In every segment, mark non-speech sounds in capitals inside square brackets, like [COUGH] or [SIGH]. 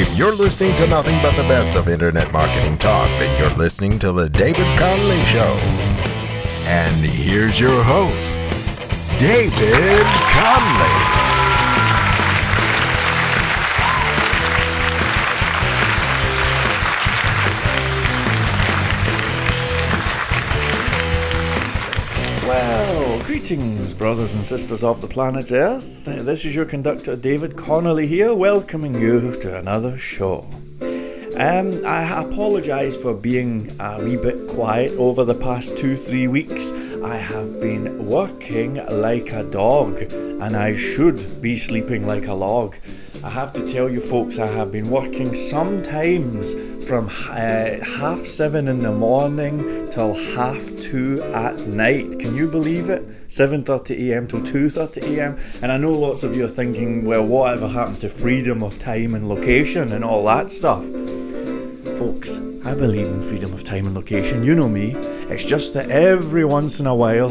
If you're listening to nothing but the best of internet marketing talk, then you're listening to The David Conley Show. And here's your host, David Conley. Greetings, brothers and sisters of the planet Earth. This is your conductor, David Connolly, here, welcoming you to another show. Um, I apologise for being a wee bit quiet over the past two, three weeks. I have been working like a dog, and I should be sleeping like a log. I have to tell you, folks, I have been working sometimes from uh, half seven in the morning till half two at night. Can you believe it? 7:30 a.m. till 2:30 a.m. And I know lots of you are thinking, well, whatever happened to freedom of time and location and all that stuff? Folks, I believe in freedom of time and location. You know me. It's just that every once in a while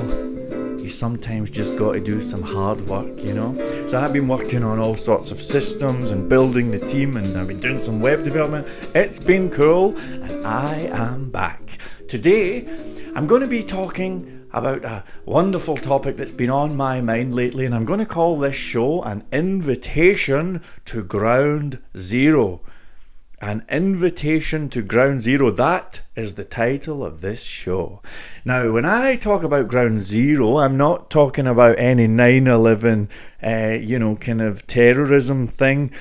you sometimes just got to do some hard work, you know. So I've been working on all sorts of systems and building the team, and I've been doing some web development. It's been cool, and I am back. Today, I'm going to be talking about a wonderful topic that's been on my mind lately, and I'm going to call this show an invitation to ground zero. An Invitation to Ground Zero. That is the title of this show. Now, when I talk about Ground Zero, I'm not talking about any 9 11, uh, you know, kind of terrorism thing.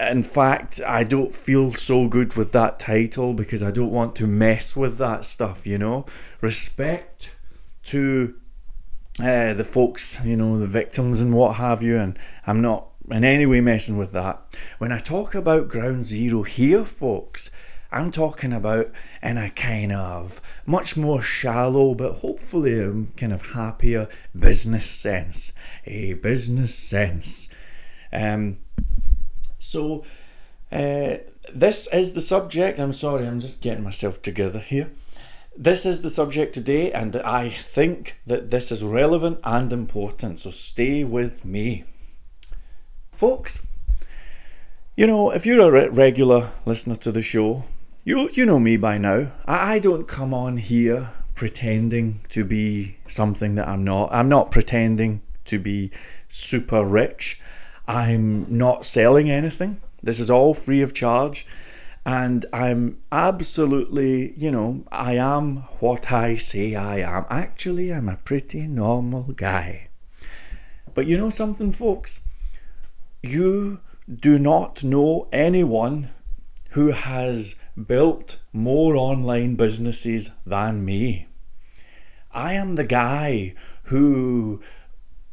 In fact, I don't feel so good with that title because I don't want to mess with that stuff, you know. Respect to uh, the folks, you know, the victims and what have you, and I'm not in any way messing with that. When I talk about ground zero here, folks, I'm talking about in a kind of much more shallow, but hopefully a kind of happier business sense. A business sense. Um, so, uh, this is the subject. I'm sorry, I'm just getting myself together here. This is the subject today, and I think that this is relevant and important, so stay with me. Folks, you know, if you're a regular listener to the show, you, you know me by now. I, I don't come on here pretending to be something that I'm not. I'm not pretending to be super rich. I'm not selling anything. This is all free of charge. And I'm absolutely, you know, I am what I say I am. Actually, I'm a pretty normal guy. But you know something, folks? You do not know anyone who has built more online businesses than me. I am the guy who,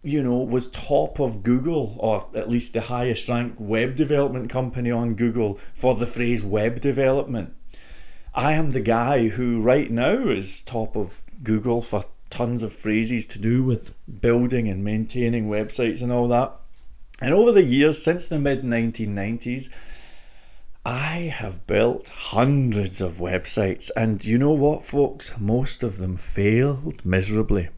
you know, was top of Google, or at least the highest ranked web development company on Google for the phrase web development. I am the guy who right now is top of Google for tons of phrases to do with building and maintaining websites and all that. And over the years, since the mid 1990s, I have built hundreds of websites, and you know what, folks? Most of them failed miserably.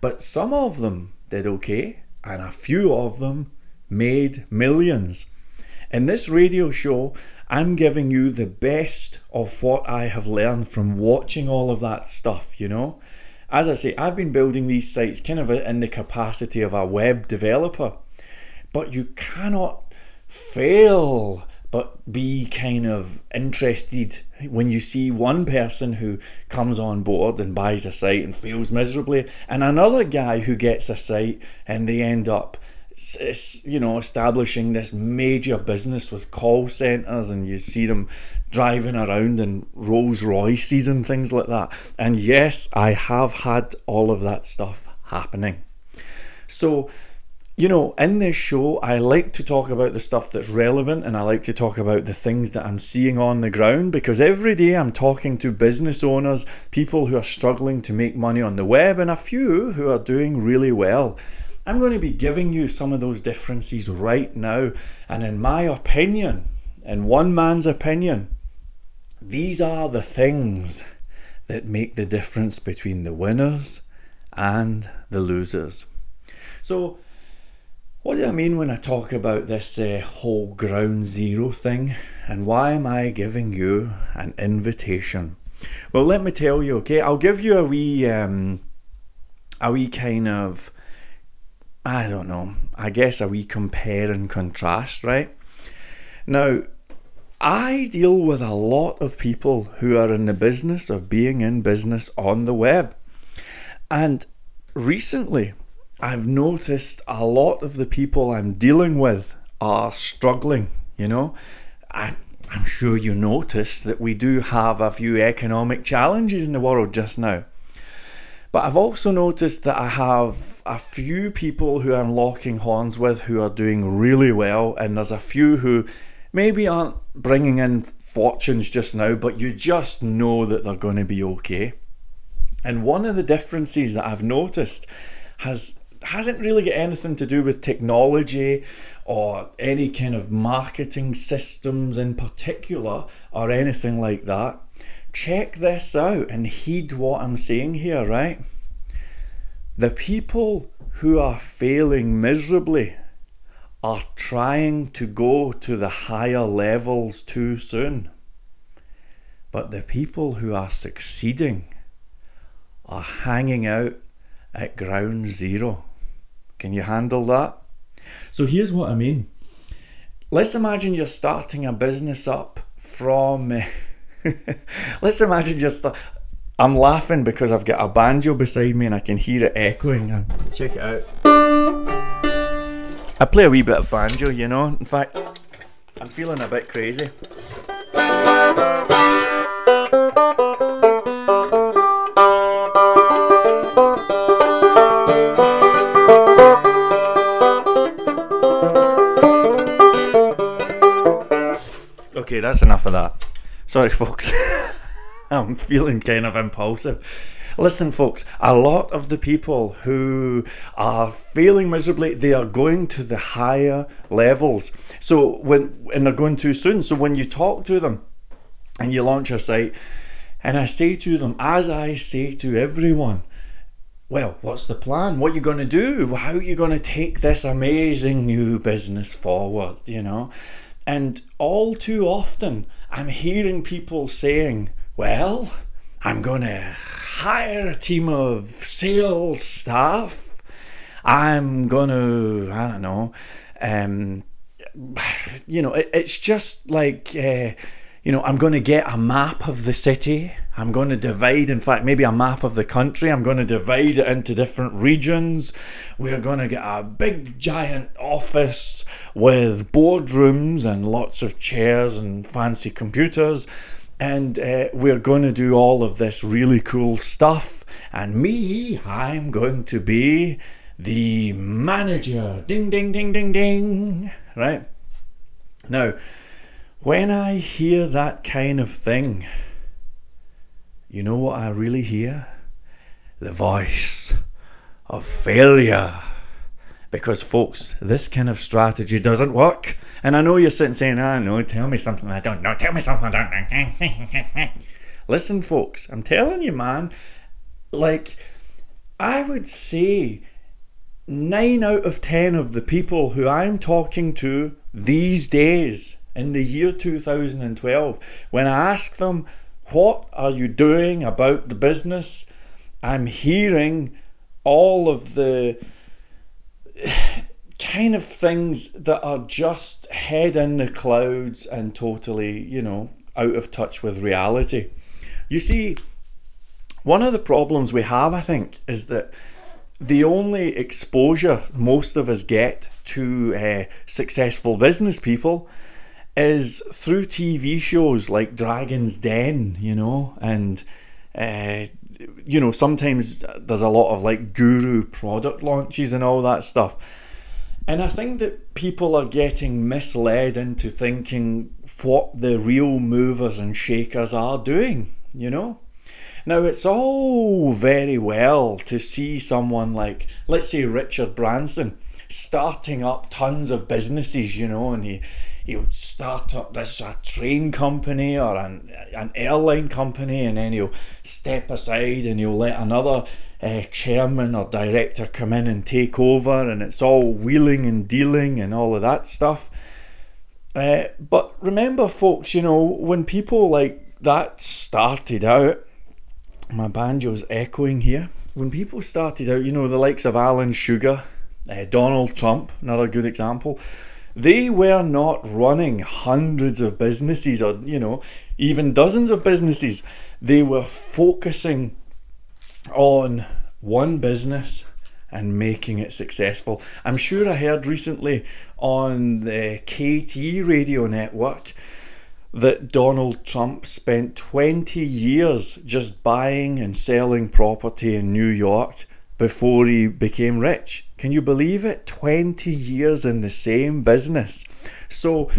But some of them did okay, and a few of them made millions. In this radio show, I'm giving you the best of what I have learned from watching all of that stuff, you know? As I say, I've been building these sites kind of in the capacity of a web developer but you cannot fail but be kind of interested. When you see one person who comes on board and buys a site and fails miserably, and another guy who gets a site and they end up you know establishing this major business with call centers and you see them driving around in Rolls Royces and things like that. And yes I have had all of that stuff happening. So you know, in this show, I like to talk about the stuff that's relevant and I like to talk about the things that I'm seeing on the ground because every day I'm talking to business owners, people who are struggling to make money on the web, and a few who are doing really well. I'm going to be giving you some of those differences right now, and in my opinion, in one man's opinion, these are the things that make the difference between the winners and the losers. So, what do I mean when I talk about this uh, whole ground zero thing? And why am I giving you an invitation? Well, let me tell you, okay? I'll give you a wee, um, a wee kind of, I don't know, I guess a wee compare and contrast, right? Now, I deal with a lot of people who are in the business of being in business on the web. And recently, I've noticed a lot of the people I'm dealing with are struggling, you know. I, I'm sure you notice that we do have a few economic challenges in the world just now. But I've also noticed that I have a few people who I'm locking horns with who are doing really well, and there's a few who maybe aren't bringing in fortunes just now, but you just know that they're going to be okay. And one of the differences that I've noticed has hasn't really got anything to do with technology or any kind of marketing systems in particular or anything like that. Check this out and heed what I'm saying here, right? The people who are failing miserably are trying to go to the higher levels too soon. But the people who are succeeding are hanging out at ground zero. Can you handle that? So here's what I mean. Let's imagine you're starting a business up from. [LAUGHS] let's imagine just. I'm laughing because I've got a banjo beside me and I can hear it echoing. Check it out. I play a wee bit of banjo, you know. In fact, I'm feeling a bit crazy. Okay, that's enough of that. Sorry, folks. [LAUGHS] I'm feeling kind of impulsive. Listen, folks, a lot of the people who are failing miserably, they are going to the higher levels. So when and they're going too soon. So when you talk to them and you launch a site, and I say to them, as I say to everyone, well, what's the plan? What are you going to do? How are you going to take this amazing new business forward? You know? And all too often, I'm hearing people saying, well, I'm going to hire a team of sales staff. I'm going to, I don't know, um, [SIGHS] you know, it, it's just like, uh, you know, I'm going to get a map of the city. I'm going to divide, in fact, maybe a map of the country. I'm going to divide it into different regions. We're going to get a big, giant office with boardrooms and lots of chairs and fancy computers. And uh, we're going to do all of this really cool stuff. And me, I'm going to be the manager. Ding, ding, ding, ding, ding. Right? Now, when I hear that kind of thing, you know what I really hear? The voice of failure. Because, folks, this kind of strategy doesn't work. And I know you're sitting saying, ah, no, tell me something I don't know. Tell me something I don't know. [LAUGHS] Listen, folks, I'm telling you, man, like, I would say nine out of ten of the people who I'm talking to these days in the year 2012, when I ask them, What are you doing about the business? I'm hearing all of the [SIGHS] kind of things that are just head in the clouds and totally, you know, out of touch with reality. You see, one of the problems we have, I think, is that the only exposure most of us get to uh, successful business people is through TV shows like Dragon's Den, you know, and uh, you know sometimes there's a lot of like guru product launches and all that stuff. And I think that people are getting misled into thinking what the real movers and shakers are doing, you know? Now, it's all very well to see someone like, let's say, Richard Branson starting up tons of businesses, you know, and he, he'll start up this a train company or an, an airline company and then he'll step aside and he'll let another uh, chairman or director come in and take over, and it's all wheeling and dealing and all of that stuff. Uh, but remember, folks, you know, when people like that started out, my banjo's echoing here. When people started out, you know, the likes of Alan Sugar, uh, Donald Trump, another good example, they were not running hundreds of businesses or, you know, even dozens of businesses. They were focusing on one business and making it successful. I'm sure I heard recently on the KT radio network that Donald Trump spent 20 years just buying and selling property in New York before he became rich. Can you believe it? 20 years in the same business. So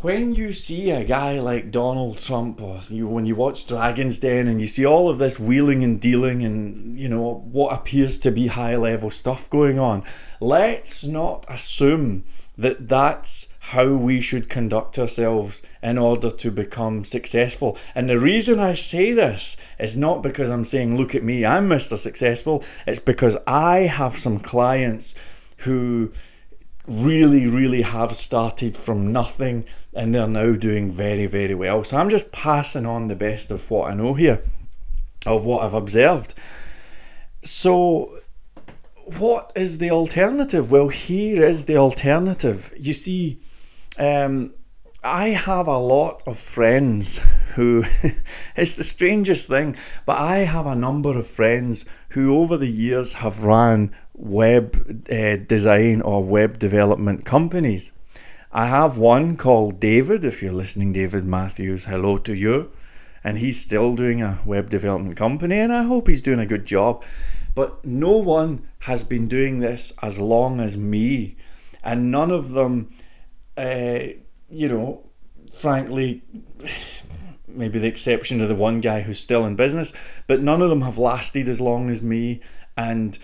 when you see a guy like Donald Trump, or you, when you watch Dragon's Den and you see all of this wheeling and dealing and you know what appears to be high level stuff going on, let's not assume that that's how we should conduct ourselves in order to become successful. And the reason I say this is not because I'm saying, look at me, I'm Mr. Successful. It's because I have some clients who really, really have started from nothing and they're now doing very, very well. So I'm just passing on the best of what I know here, of what I've observed. So, what is the alternative? Well, here is the alternative. You see, um, I have a lot of friends who, [LAUGHS] it's the strangest thing, but I have a number of friends who over the years have ran web uh, design or web development companies. I have one called David. If you're listening, David Matthews, hello to you. And he's still doing a web development company, and I hope he's doing a good job. But no one has been doing this as long as me, and none of them, uh, you know, frankly, [SIGHS] maybe the exception of the one guy who's still in business, but none of them have lasted as long as me. And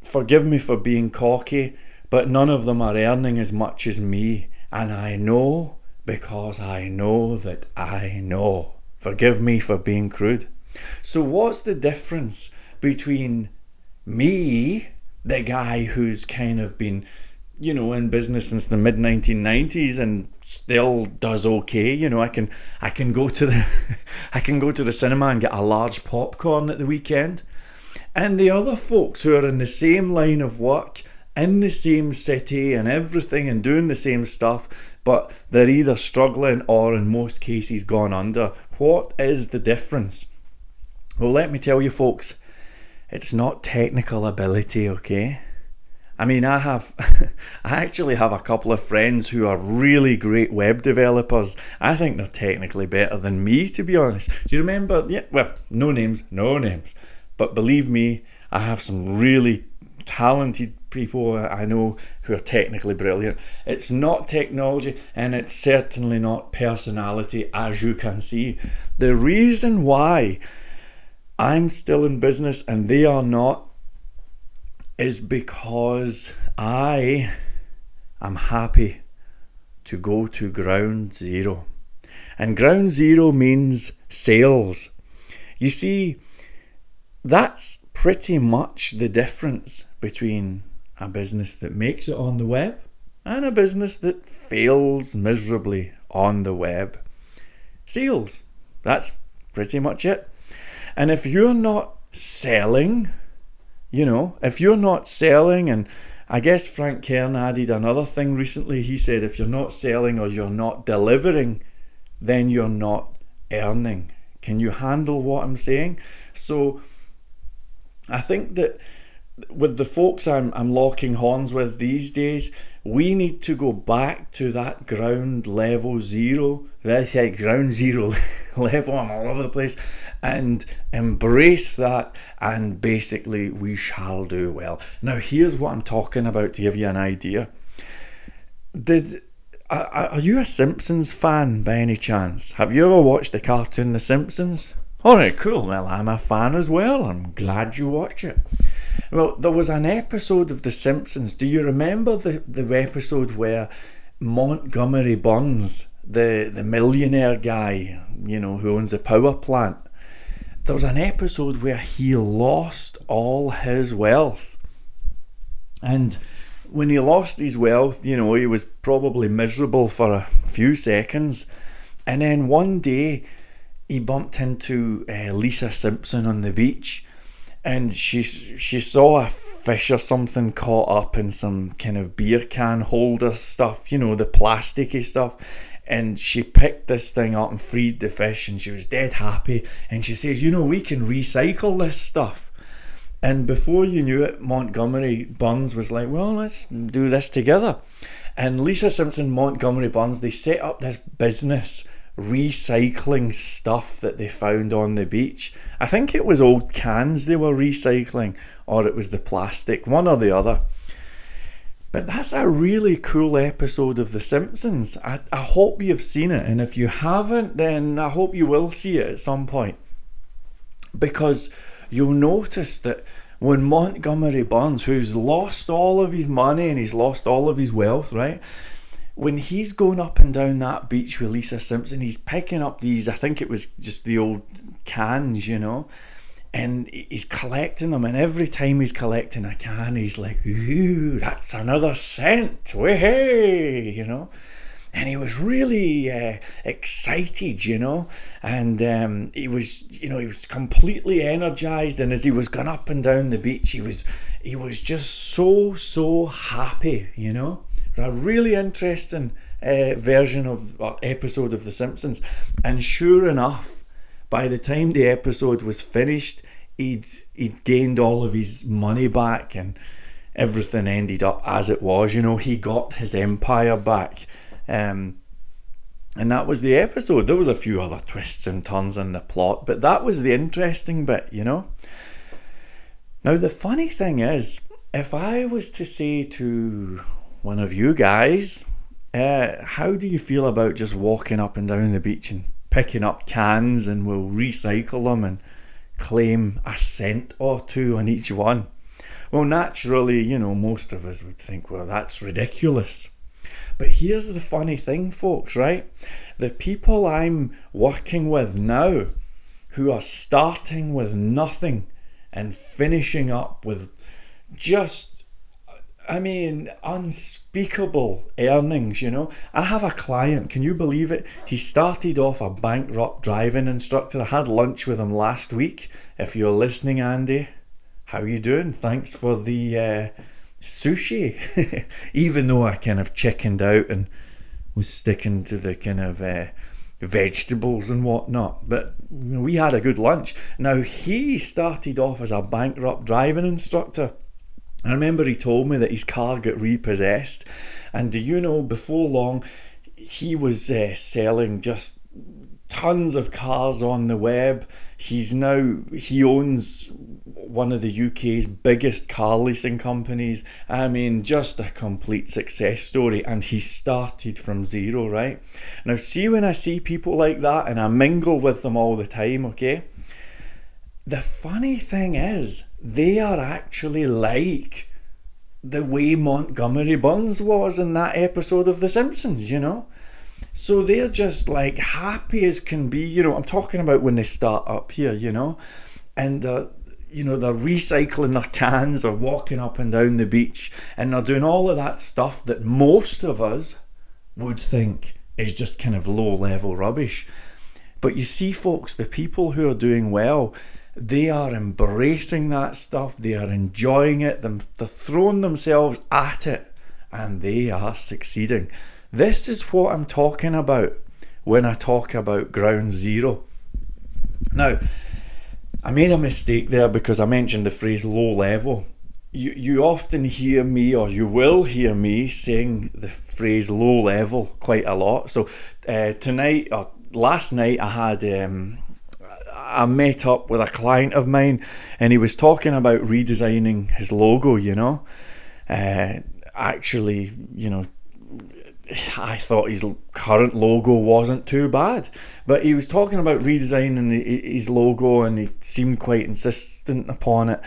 forgive me for being cocky, but none of them are earning as much as me. And I know because I know that I know. Forgive me for being crude. So, what's the difference between me, the guy who's kind of been, you know, in business since the mid 1990s and still does okay? You know, I can I can go to the [LAUGHS] I can go to the cinema and get a large popcorn at the weekend and the other folks who are in the same line of work, in the same city and everything and doing the same stuff, but they're either struggling or in most cases gone under. What is the difference? Well, let me tell you, folks, it's not technical ability, okay? I mean, I have, [LAUGHS] I actually have a couple of friends who are really great web developers. I think they're technically better than me, to be honest. Do you remember? Yeah, well, no names, no names. But believe me, I have some really talented people I know who are technically brilliant. It's not technology and it's certainly not personality, as you can see. The reason why I'm still in business and they are not is because I am happy to go to ground zero. And ground zero means sales. You see, that's pretty much the difference between a business that makes it on the web and a business that fails miserably on the web. Sales. That's pretty much it. And if you're not selling, you know, if you're not selling, and I guess Frank Kern added another thing recently. He said if you're not selling or you're not delivering, then you're not earning. Can you handle what I'm saying? So, I think that with the folks I'm, I'm locking horns with these days, we need to go back to that ground level zero. That's say ground zero [LAUGHS] level. I'm all over the place, and embrace that. And basically, we shall do well. Now, here's what I'm talking about to give you an idea. Did are you a Simpsons fan by any chance? Have you ever watched the cartoon The Simpsons? Alright, cool. Well, I'm a fan as well. I'm glad you watch it. Well, there was an episode of The Simpsons. Do you remember the, the episode where Montgomery Burns, the, the millionaire guy, you know, who owns a power plant, there was an episode where he lost all his wealth. And when he lost his wealth, you know, he was probably miserable for a few seconds. And then one day, he bumped into uh, Lisa Simpson on the beach and she she saw a fish or something caught up in some kind of beer can holder stuff, you know, the plasticky stuff. And she picked this thing up and freed the fish, and she was dead happy. And she says, "You know, we can recycle this stuff." And before you knew it, Montgomery Burns was like, "Well, let's do this together." And Lisa Simpson, Montgomery Burns, they set up this business recycling stuff that they found on the beach. I think it was old cans they were recycling, or it was the plastic, one or the other. But that's a really cool episode of The Simpsons. I, I hope you've seen it, and if you haven't, then I hope you will see it at some point. Because you'll notice that when Montgomery Burns, who's lost all of his money and he's lost all of his wealth, right? When he's going up and down that beach with Lisa Simpson, he's picking up these, I think it was just the old cans, you know, and he's collecting them. And every time he's collecting a can, he's like, ooh, that's another cent. Way, you know. And he was really uh, excited, you know, and um, he was, you know, he was completely energized. And as he was going up and down the beach, he was, he was just so so happy, you know a really interesting uh, version of uh, episode of The Simpsons. And sure enough, by the time the episode was finished, he'd he'd gained all of his money back and everything ended up as it was. You know, he got his empire back. Um, and that was the episode. There was a few other twists and turns in the plot, but that was the interesting bit, you know. Now the funny thing is, if I was to say to one of you guys. Uh, how do you feel about just walking up and down the beach and picking up cans and we'll recycle them and claim a cent or two on each one? Well, naturally, you know, most of us would think, well, that's ridiculous. But here's the funny thing, folks, right? The people I'm working with now who are starting with nothing and finishing up with just I mean, unspeakable earnings, you know. I have a client, can you believe it? He started off a bankrupt driving instructor. I had lunch with him last week. If you're listening, Andy, how you doing? Thanks for the uh, sushi. [LAUGHS] Even though I kind of chickened out and was sticking to the kind of uh, vegetables and whatnot. But we had a good lunch. Now, he started off as a bankrupt driving instructor I remember he told me that his car got repossessed, and do you know, before long, he was uh, selling just tons of cars on the web. He's now, he owns one of the UK's biggest car leasing companies. I mean, just a complete success story. And he started from zero, right? Now, see, when I see people like that and I mingle with them all the time, okay? The funny thing is, they are actually like the way Montgomery Burns was in that episode of The Simpsons, you know? So they're just like happy as can be, you know. I'm talking about when they start up here, you know, and you know they're recycling their cans or walking up and down the beach, and they're doing all of that stuff that most of us would think is just kind of low level rubbish. But you see, folks, the people who are doing well, they are embracing that stuff, they are enjoying it, they're throwing themselves at it, and they are succeeding. This is what I'm talking about when I talk about ground zero. Now, I made a mistake there because I mentioned the phrase low level. You, you often hear me, or you will hear me, saying the phrase low level quite a lot. So, uh, tonight, or last night, I had um, I met up with a client of mine and he was talking about redesigning his logo, you know. Uh, actually, you know, I thought his current logo wasn't too bad, but he was talking about redesigning his logo and he seemed quite insistent upon it.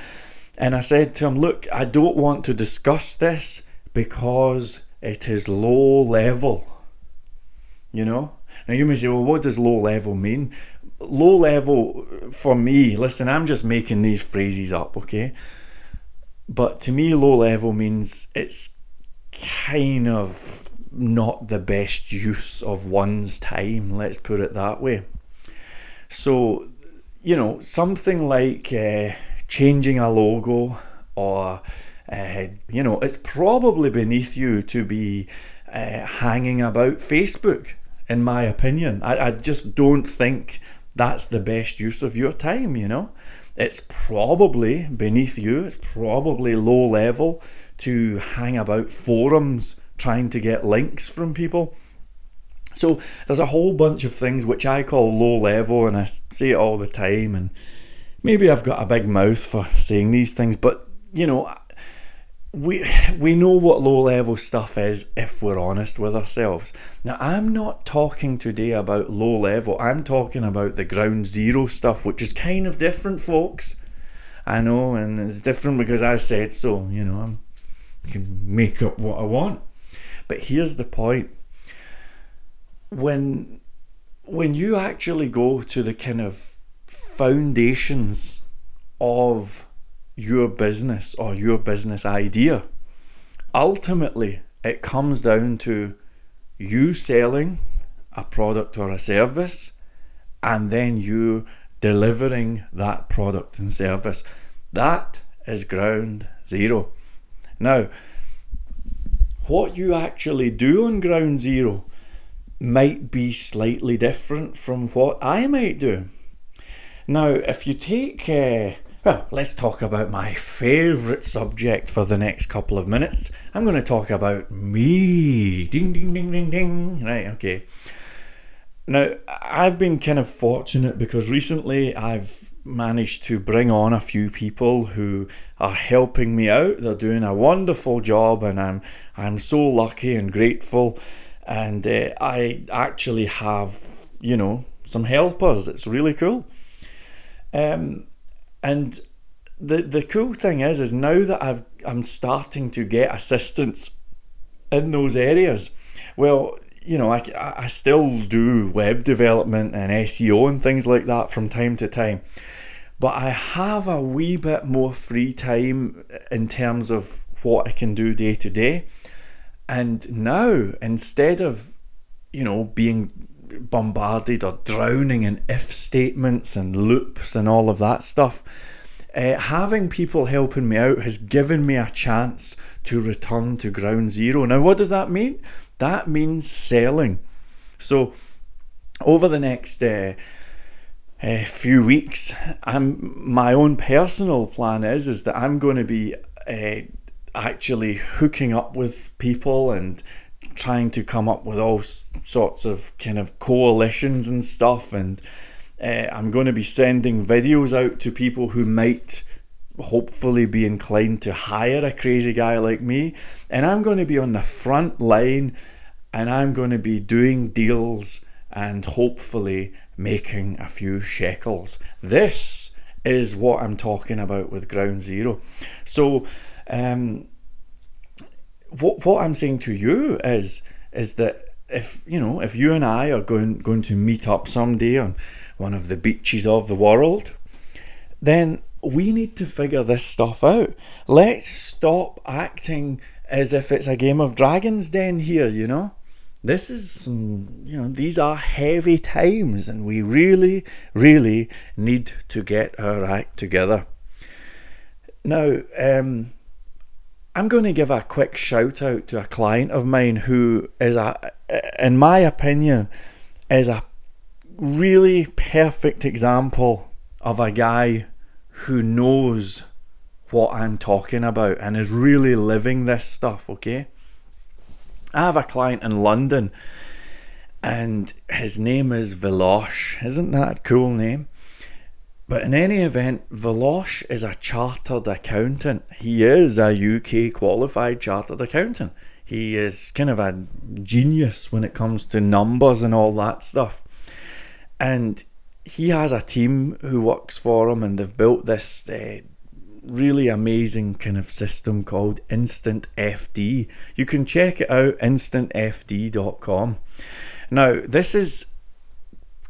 And I said to him, Look, I don't want to discuss this because it is low level. You know? Now you may say, Well, what does low level mean? Low level for me, listen, I'm just making these phrases up, okay? But to me, low level means it's kind of not the best use of one's time, let's put it that way. So, you know, something like uh, changing a logo or, uh, you know, it's probably beneath you to be uh, hanging about Facebook, in my opinion. I, I just don't think that's the best use of your time, you know? It's probably beneath you, it's probably low level to hang about forums trying to get links from people. So there's a whole bunch of things which I call low level, and I say it all the time. And maybe I've got a big mouth for saying these things, but you know, we we know what low level stuff is if we're honest with ourselves. Now I'm not talking today about low level. I'm talking about the ground zero stuff, which is kind of different, folks. I know, and it's different because I said so. You know, I can make up what I want. But here's the point: when when you actually go to the kind of foundations of your business or your business idea. Ultimately, it comes down to you selling a product or a service and then you delivering that product and service. That is ground zero. Now, what you actually do on ground zero might be slightly different from what I might do. Now, if you take uh, well, let's talk about my favourite subject for the next couple of minutes. I'm going to talk about me. Ding, ding, ding, ding, ding. Right, okay. Now, I've been kind of fortunate because recently I've managed to bring on a few people who are helping me out. They're doing a wonderful job, and I'm I'm so lucky and grateful. And uh, I actually have, you know, some helpers. It's really cool. Um, and the the cool thing is, is now that I've I'm starting to get assistance in those areas. Well, you know, I, I still do web development and SEO and things like that from time to time, but I have a wee bit more free time in terms of what I can do day to day. And now, instead of, you know, being bombarded or drowning in if statements and loops and all of that stuff. Uh, having people helping me out has given me a chance to return to ground zero. Now, what does that mean? That means selling. So, over the next uh, uh, few weeks, I'm my own personal plan is is that I'm going to be actually hooking up with people and trying to come up with all sorts of kind of coalitions and stuff. And uh, I'm going to be sending videos out to people who might hopefully be inclined to hire a crazy guy like me. And I'm going to be on the front line and I'm going to be doing deals and hopefully making a few shekels. This is what I'm talking about with Ground Zero. So, um, what what I'm saying to you is is that if you know if you and I are going going to meet up someday on one of the beaches of the world, then we need to figure this stuff out. Let's stop acting as if it's a game of Dragon's Den here, you know? This is some, you know, these are heavy times and we really, really need to get our act together. Now, um, I'm going to give a quick shout out to a client of mine who is a, in my opinion, is a really perfect example of a guy who knows what I'm talking about and is really living this stuff, okay? I have a client in London and his name is Velosh. Isn't that a cool name? But in any event, Velosh is a chartered accountant. He is a UK qualified chartered accountant. He is kind of a genius when it comes to numbers and all that stuff. And he has a team who works for him, and they've built this uh, really amazing kind of system called Instant FD. You can check it out, instantfd.com. Now, this is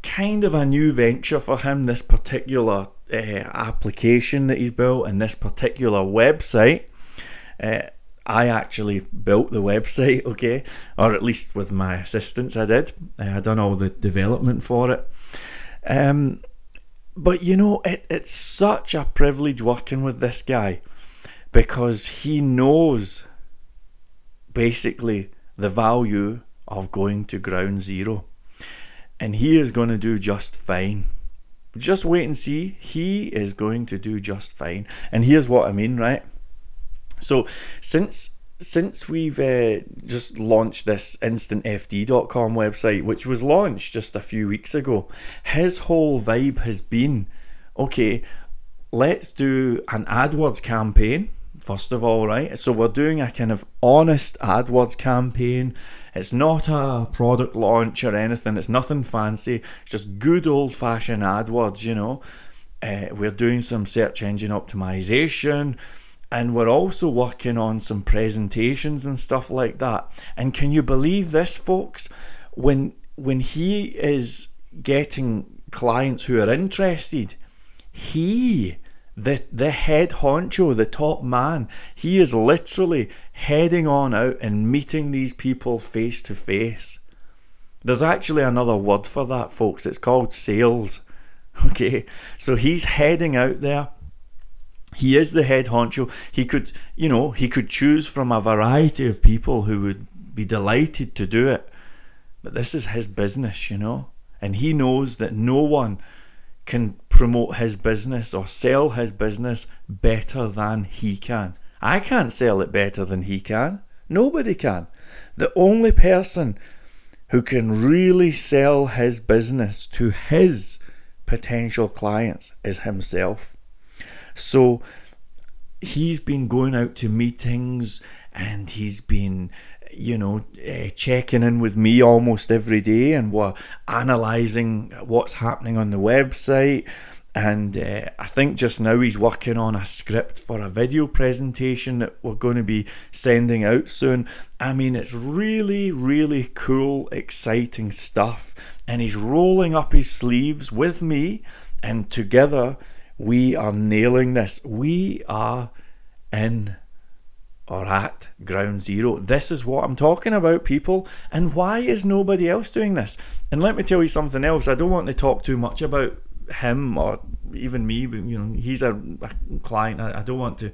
kind of a new venture for him, this particular uh, application that he's built and this particular website. Uh, I actually built the website, [LAUGHS] okay, or at least with my assistance, I did. I done all the development for it. Um, but you know, it, it's such a privilege working with this guy because he knows basically the value of going to ground zero. And he is going to do just fine. Just wait and see. He is going to do just fine. And here's what I mean, right? So, since since we've uh, just launched this instantfd.com website, which was launched just a few weeks ago, his whole vibe has been okay, let's do an AdWords campaign, first of all, right? So we're doing a kind of honest AdWords campaign. It's not a product launch or anything, it's nothing fancy, it's just good old fashioned AdWords, you know. Uh, we're doing some search engine optimization and we're also working on some presentations and stuff like that. And can you believe this, folks? When when he is getting clients who are interested, he the the head honcho, the top man, he is literally heading on out and meeting these people face to face. There's actually another word for that, folks. It's called sales. [LAUGHS] Okay, so he's heading out there he is the head honcho. He could, you know, he could choose from a variety of people who would be delighted to do it. But this is his business, you know, and he knows that no one can promote his business or sell his business better than he can. I can't sell it better than he can. Nobody can. The only person who can really sell his business to his potential clients is himself. So he's been going out to meetings and he's been you know, uh, checking in with me almost every day, and we're analysing what's happening on the website. And uh, I think just now he's working on a script for a video presentation that we're going to be sending out soon. I mean, it's really, really cool, exciting stuff. And he's rolling up his sleeves with me, and together we are nailing this. We are in or at ground zero. This is what I'm talking about, people. And why is nobody else doing this? And let me tell you something else. I don't want to talk too much about him or even me. You know, he's a, a client. I, I don't want to.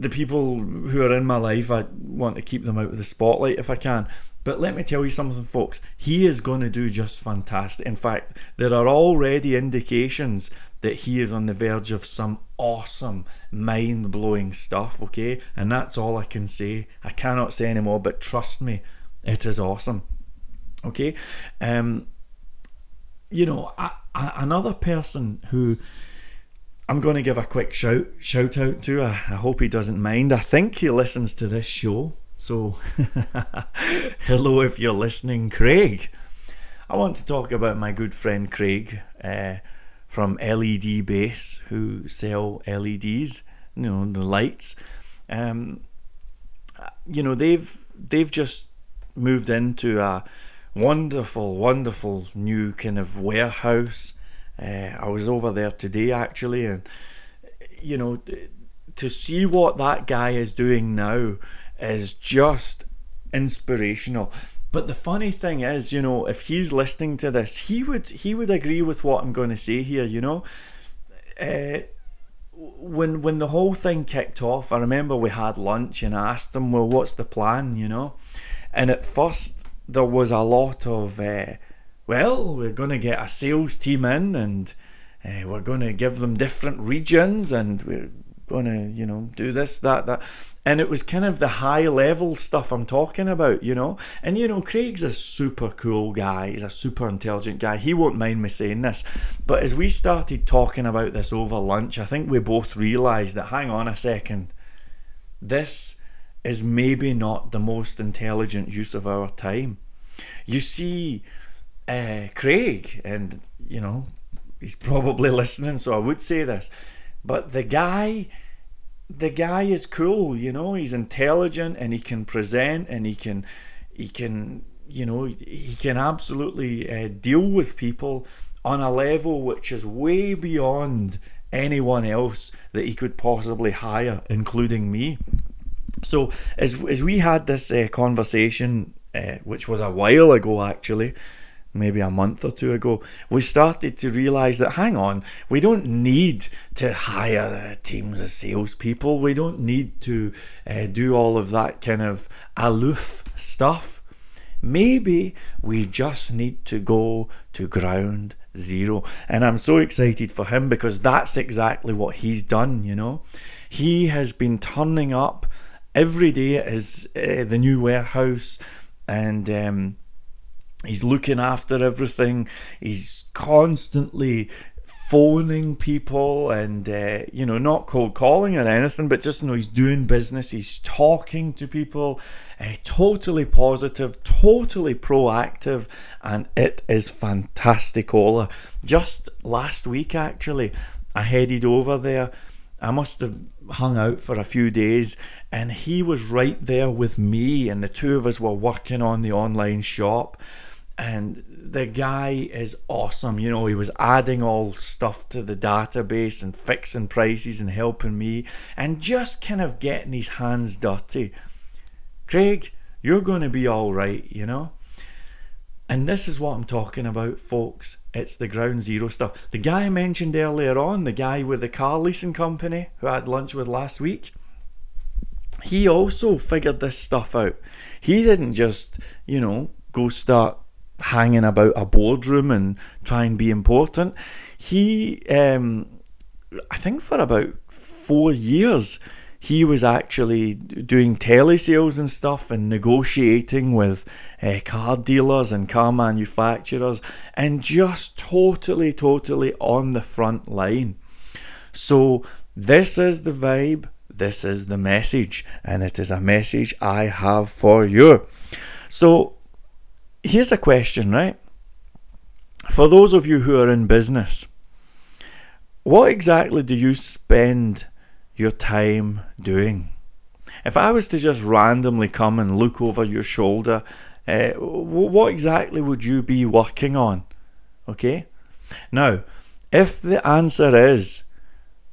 The people who are in my life, I want to keep them out of the spotlight if I can. But let me tell you something, folks. He is going to do just fantastic. In fact, there are already indications that he is on the verge of some awesome, mind blowing stuff, okay? And that's all I can say. I cannot say anymore, but trust me, it is awesome, okay? Um, you know, I, I, another person who I'm going to give a quick shout shout out to. I, I hope he doesn't mind. I think he listens to this show. So, [LAUGHS] hello if you're listening, Craig. I want to talk about my good friend Craig uh, from LED Base, who sell LEDs, you know, the lights. Um, you know, they've they've just moved into a wonderful, wonderful new kind of warehouse. Uh, I was over there today actually, and you know, to see what that guy is doing now is just inspirational. But the funny thing is, you know, if he's listening to this, he would he would agree with what I'm going to say here. You know, uh, when when the whole thing kicked off, I remember we had lunch and I asked him, "Well, what's the plan?" You know, and at first there was a lot of, uh, "Well, we're going to get a sales team in and." Uh, we're going to give them different regions and we're going to, you know, do this, that, that. And it was kind of the high level stuff I'm talking about, you know. And, you know, Craig's a super cool guy. He's a super intelligent guy. He won't mind me saying this. But as we started talking about this over lunch, I think we both realised that, hang on a second, this is maybe not the most intelligent use of our time. You see, uh, Craig, and, you know, he's probably [LAUGHS] listening, so I would say this but the guy, the guy is cool, you know. He's intelligent and he can present and he can, he can, you know, he can absolutely uh, deal with people on a level which is way beyond anyone else that he could possibly hire, including me. So as as we had this uh, conversation, uh, which was a while ago actually, maybe a month or two ago, we started to realise that hang on, we don't need to hire teams of salespeople. We don't need to uh, do all of that kind of aloof stuff. Maybe we just need to go to ground zero. And I'm so excited for him because that's exactly what he's done, you know. He has been turning up every day at his, uh, the new warehouse and um, he's looking after everything. He's constantly phoning people and uh, you know not cold calling or anything but just you know he's doing business. He's talking to people uh, totally positive totally proactive and it is fantasticola just last week actually i headed over there. I must have hung out for a few days and he was right there with me and the two of us were working on the online shop and the guy is awesome. You know, he was adding all stuff to the database and fixing prices and helping me and just kind of getting his hands dirty. Craig, you're going to be all right, you know? And this is what I'm talking about, folks. It's the ground zero stuff. The guy I mentioned earlier on, the guy with the car leasing company who I had lunch with last week, he also figured this stuff out. He didn't just, you know, go start hanging about a boardroom and try and be important. He, um, I think, for about four years, he was actually doing telesales and stuff and negotiating with uh, car dealers and car manufacturers and just totally, totally on the front line. So, this is the vibe, this is the message, and it is a message I have for you. So, here's a question, right? For those of you who are in business, what exactly do you spend your time doing? If I was to just randomly come and look over your shoulder, uh, what exactly would you be working on? Okay? Now, if the answer is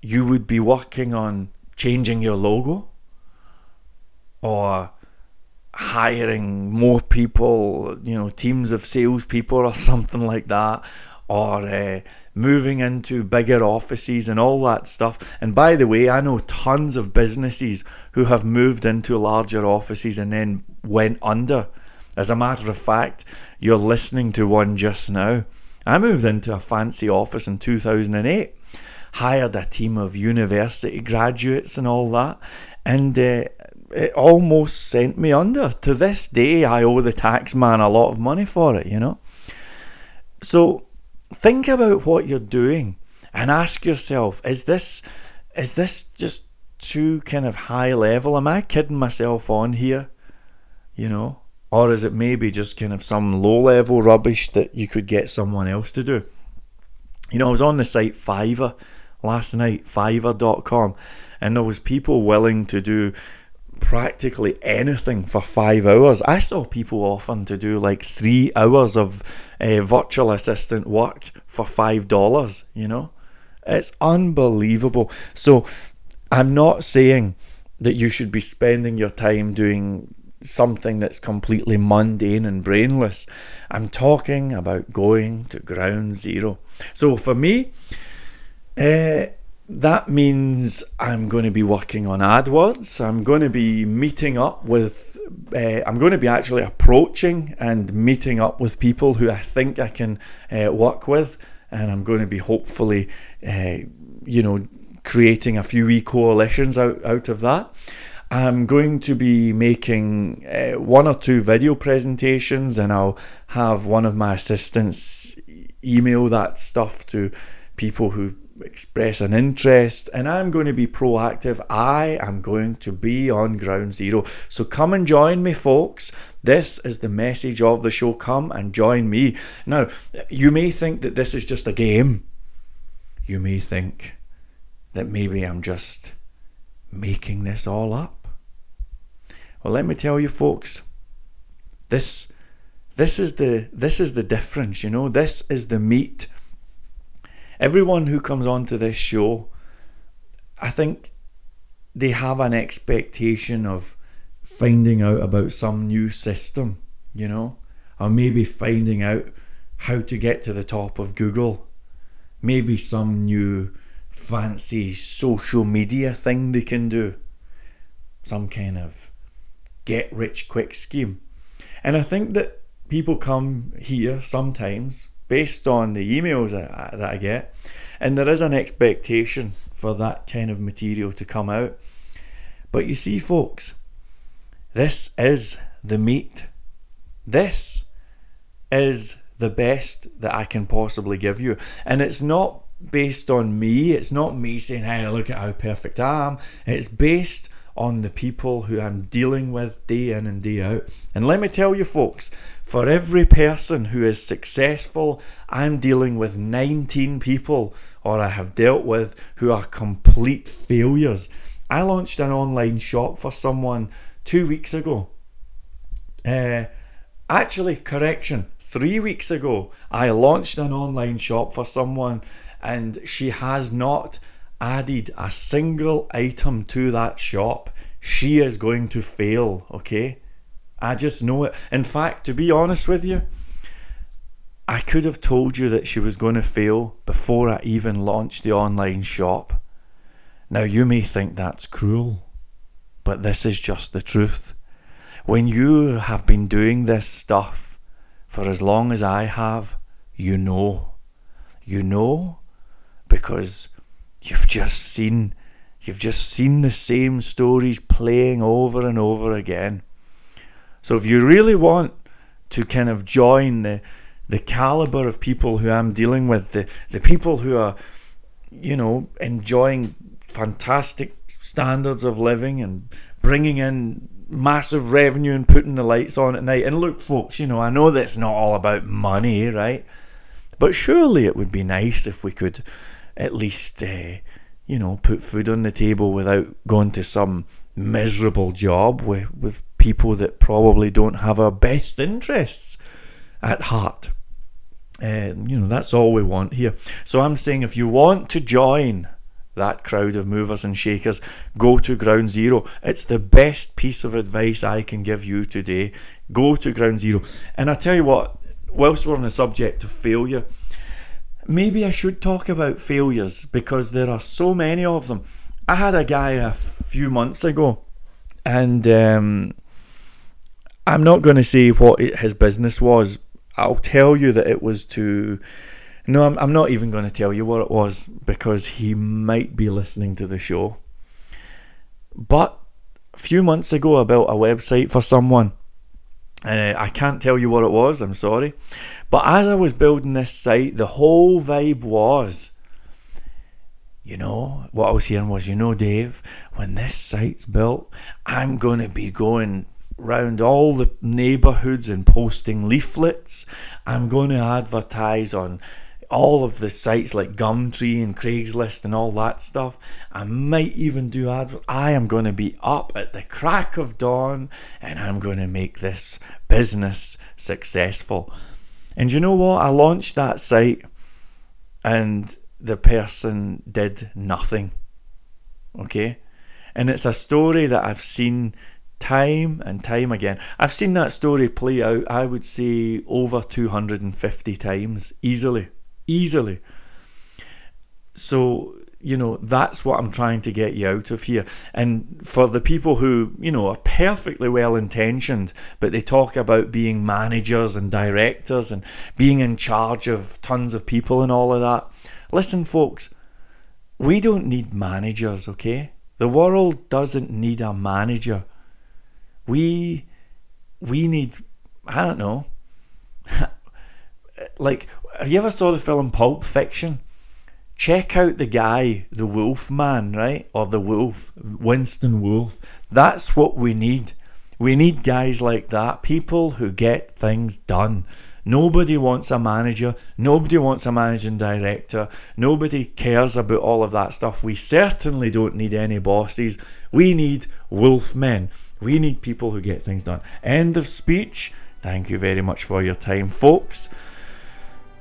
you would be working on changing your logo or hiring more people, you know, teams of salespeople or [LAUGHS] something like that, or uh, moving into bigger offices and all that stuff. And by the way, I know tons of businesses who have moved into larger offices and then went under. As a matter of fact, you're listening to one just now. I moved into a fancy office in 2008, hired a team of university graduates and all that, and uh, it almost sent me under. To this day, I owe the tax man a lot of money for it, you know. So think about what you're doing and ask yourself: Is this is this just too kind of high level? Am I kidding myself on here? You know, or is it maybe just kind of some low level rubbish that you could get someone else to do? You know, I was on the site Fiverr last night, Fiverr.com, and there was people willing to do practically anything for five hours. I saw people often to do like three hours of uh, virtual assistant work for five dollars. You know, it's unbelievable. So, I'm not saying that you should be spending your time doing something that's completely mundane and brainless. I'm talking about going to ground zero. So for me, uh, that means I'm going to be working on AdWords. I'm going to be meeting up with, uh, I'm going to be actually approaching and meeting up with people who I think I can uh, work with. And I'm going to be hopefully, uh, you know, creating a few e coalitions out, out of that. I'm going to be making one or two video presentations, and I'll have one of my assistants email that stuff to people who express an interest and I'm going to be proactive. I am going to be on ground zero. So come and join me, folks. This is the message of the show. Come and join me. Now, you may think that this is just a game. You may think that maybe I'm just making this all up. Well, let me tell you, folks, this This is the this is the difference, you know. This is the meat. Everyone who comes onto this show, I think they have an expectation of finding out about some new system, you know, or maybe finding out how to get to the top of Google, maybe some new fancy social media thing they can do, some kind of get rich quick scheme. And I think that people come here sometimes based on the emails that I get, and there is an expectation for that kind of material to come out. But you see, folks, this is the meat. This is the best that I can possibly give you. And it's not based on me. It's not me saying, hey, look at how perfect I am. It's based on the people who I'm dealing with day in and day out. And let me tell you, folks, for every person who is successful, I'm dealing with 19 people, or I have dealt with, who are complete failures. I launched an online shop for someone two weeks ago. Uh, actually, correction, three weeks ago, I launched an online shop for someone and she has not added a single item to that shop. She is going to fail, okay? I just know it. In fact, to be honest with you, I could have told you that she was going to fail before I even launched the online shop. Now, you may think that's cruel, but this is just the truth. When you have been doing this stuff for as long as I have, you know. You know because you've just seen you've just seen the same stories playing over and over again. So if you really want to kind of join the the caliber of people who I'm dealing with, the, the people who are, you know, enjoying fantastic standards of living and bringing in massive revenue and putting the lights on at night. And look, folks, you know, I know that's not all about money, right? But surely it would be nice if we could at least, uh, you know, put food on the table without going to some miserable job with, with people that probably don't have our best interests at heart. Uh, you know, that's all we want here. So I'm saying if you want to join that crowd of movers and shakers, go to ground zero. It's the best piece of advice I can give you today. Go to ground zero. And I tell you what, whilst we're on the subject of failure, maybe I should talk about failures because there are so many of them. I had a guy a few months ago, and um, I'm not going to say what his business was. I'll tell you that it was to. No, I'm, I'm not even going to tell you what it was because he might be listening to the show. But a few months ago, I built a website for someone. Uh, I can't tell you what it was, I'm sorry. But as I was building this site, the whole vibe was, you know, what I was hearing was, you know, Dave, when this site's built, I'm going to be going round all the neighbourhoods and posting leaflets. I'm going to advertise on all of the sites like Gumtree and Craigslist and all that stuff. I might even do ad. I am going to be up at the crack of dawn and I'm going to make this business successful. And you know what? I launched that site and the person did nothing. Okay? And it's a story that I've seen time and time again. I've seen that story play out, I would say, over 250 times easily easily. So, you know, that's what I'm trying to get you out of here. And for the people who, you know, are perfectly well intentioned, but they talk about being managers and directors and being in charge of tons of people and all of that. Listen, folks, we don't need managers, okay? The world doesn't need a manager. We we need I don't know. [LAUGHS] like have you ever saw the film Pulp Fiction? Check out the guy, the Wolf Man, right? Or the Wolf, Winston Wolf. That's what we need. We need guys like that, people who get things done. Nobody wants a manager. Nobody wants a managing director. Nobody cares about all of that stuff. We certainly don't need any bosses. We need wolf men. We need people who get things done. End of speech. Thank you very much for your time, folks.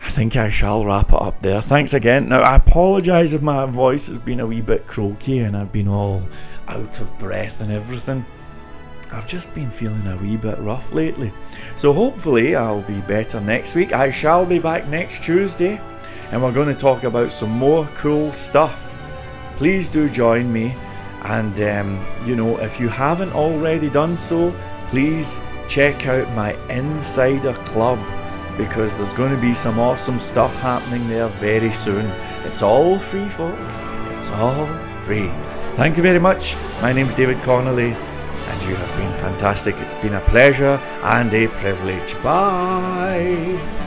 I think I shall wrap it up there. Thanks again. Now, I apologise if my voice has been a wee bit croaky and I've been all out of breath and everything. I've just been feeling a wee bit rough lately. So, hopefully, I'll be better next week. I shall be back next Tuesday and we're going to talk about some more cool stuff. Please do join me. And, um, you know, if you haven't already done so, please check out my Insider Club because there's going to be some awesome stuff happening there very soon. It's all free, folks. It's all free. Thank you very much. My name's David Connolly, and you have been fantastic. It's been a pleasure and a privilege. Bye.